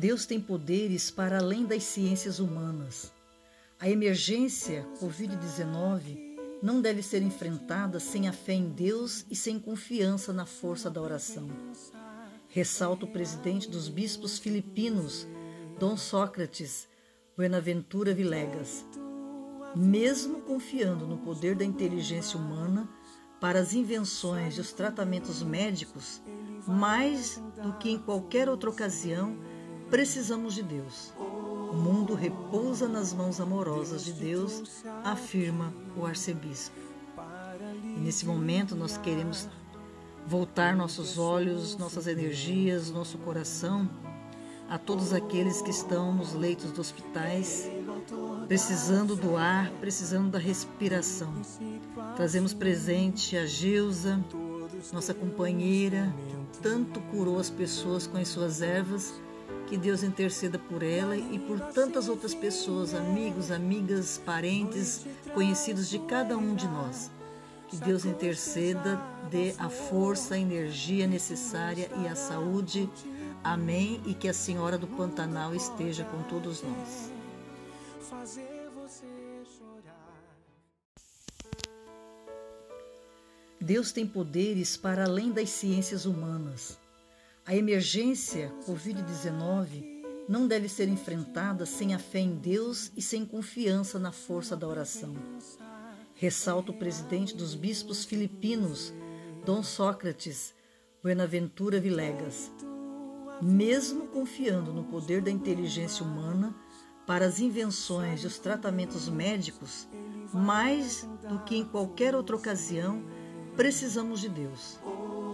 Deus tem poderes para além das ciências humanas. A emergência Covid-19 não deve ser enfrentada sem a fé em Deus e sem confiança na força da oração. Ressalta o presidente dos bispos filipinos, Dom Sócrates Buenaventura Vilegas. Mesmo confiando no poder da inteligência humana para as invenções e os tratamentos médicos, mais do que em qualquer outra ocasião, precisamos de Deus. O mundo repousa nas mãos amorosas de Deus, afirma o arcebispo. E nesse momento nós queremos voltar nossos olhos, nossas energias, nosso coração a todos aqueles que estão nos leitos dos hospitais, precisando do ar, precisando da respiração. Trazemos presente a Geusa, nossa companheira, que tanto curou as pessoas com as suas ervas. Que Deus interceda por ela e por tantas outras pessoas, amigos, amigas, parentes, conhecidos de cada um de nós. Que Deus interceda, dê a força, a energia necessária e a saúde Amém e que a Senhora do Pantanal esteja com todos nós. Deus tem poderes para além das ciências humanas. A emergência Covid-19 não deve ser enfrentada sem a fé em Deus e sem confiança na força da oração. Ressalta o presidente dos bispos filipinos, Dom Sócrates Buenaventura Vilegas mesmo confiando no poder da inteligência humana para as invenções e os tratamentos médicos, mais do que em qualquer outra ocasião, precisamos de Deus.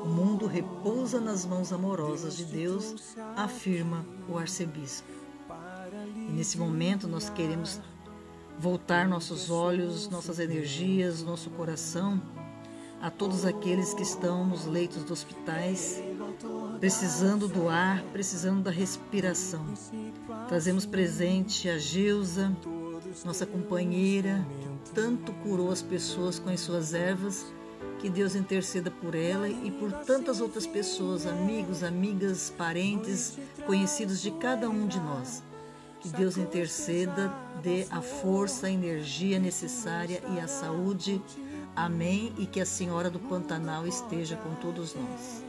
O mundo repousa nas mãos amorosas de Deus, afirma o arcebispo. E nesse momento nós queremos voltar nossos olhos, nossas energias, nosso coração a todos aqueles que estão nos leitos dos hospitais precisando do ar, precisando da respiração. Trazemos presente a Geusa, nossa companheira, que tanto curou as pessoas com as suas ervas. Que Deus interceda por ela e por tantas outras pessoas, amigos, amigas, parentes, conhecidos de cada um de nós. Que Deus interceda, dê a força, a energia necessária e a saúde. Amém. E que a Senhora do Pantanal esteja com todos nós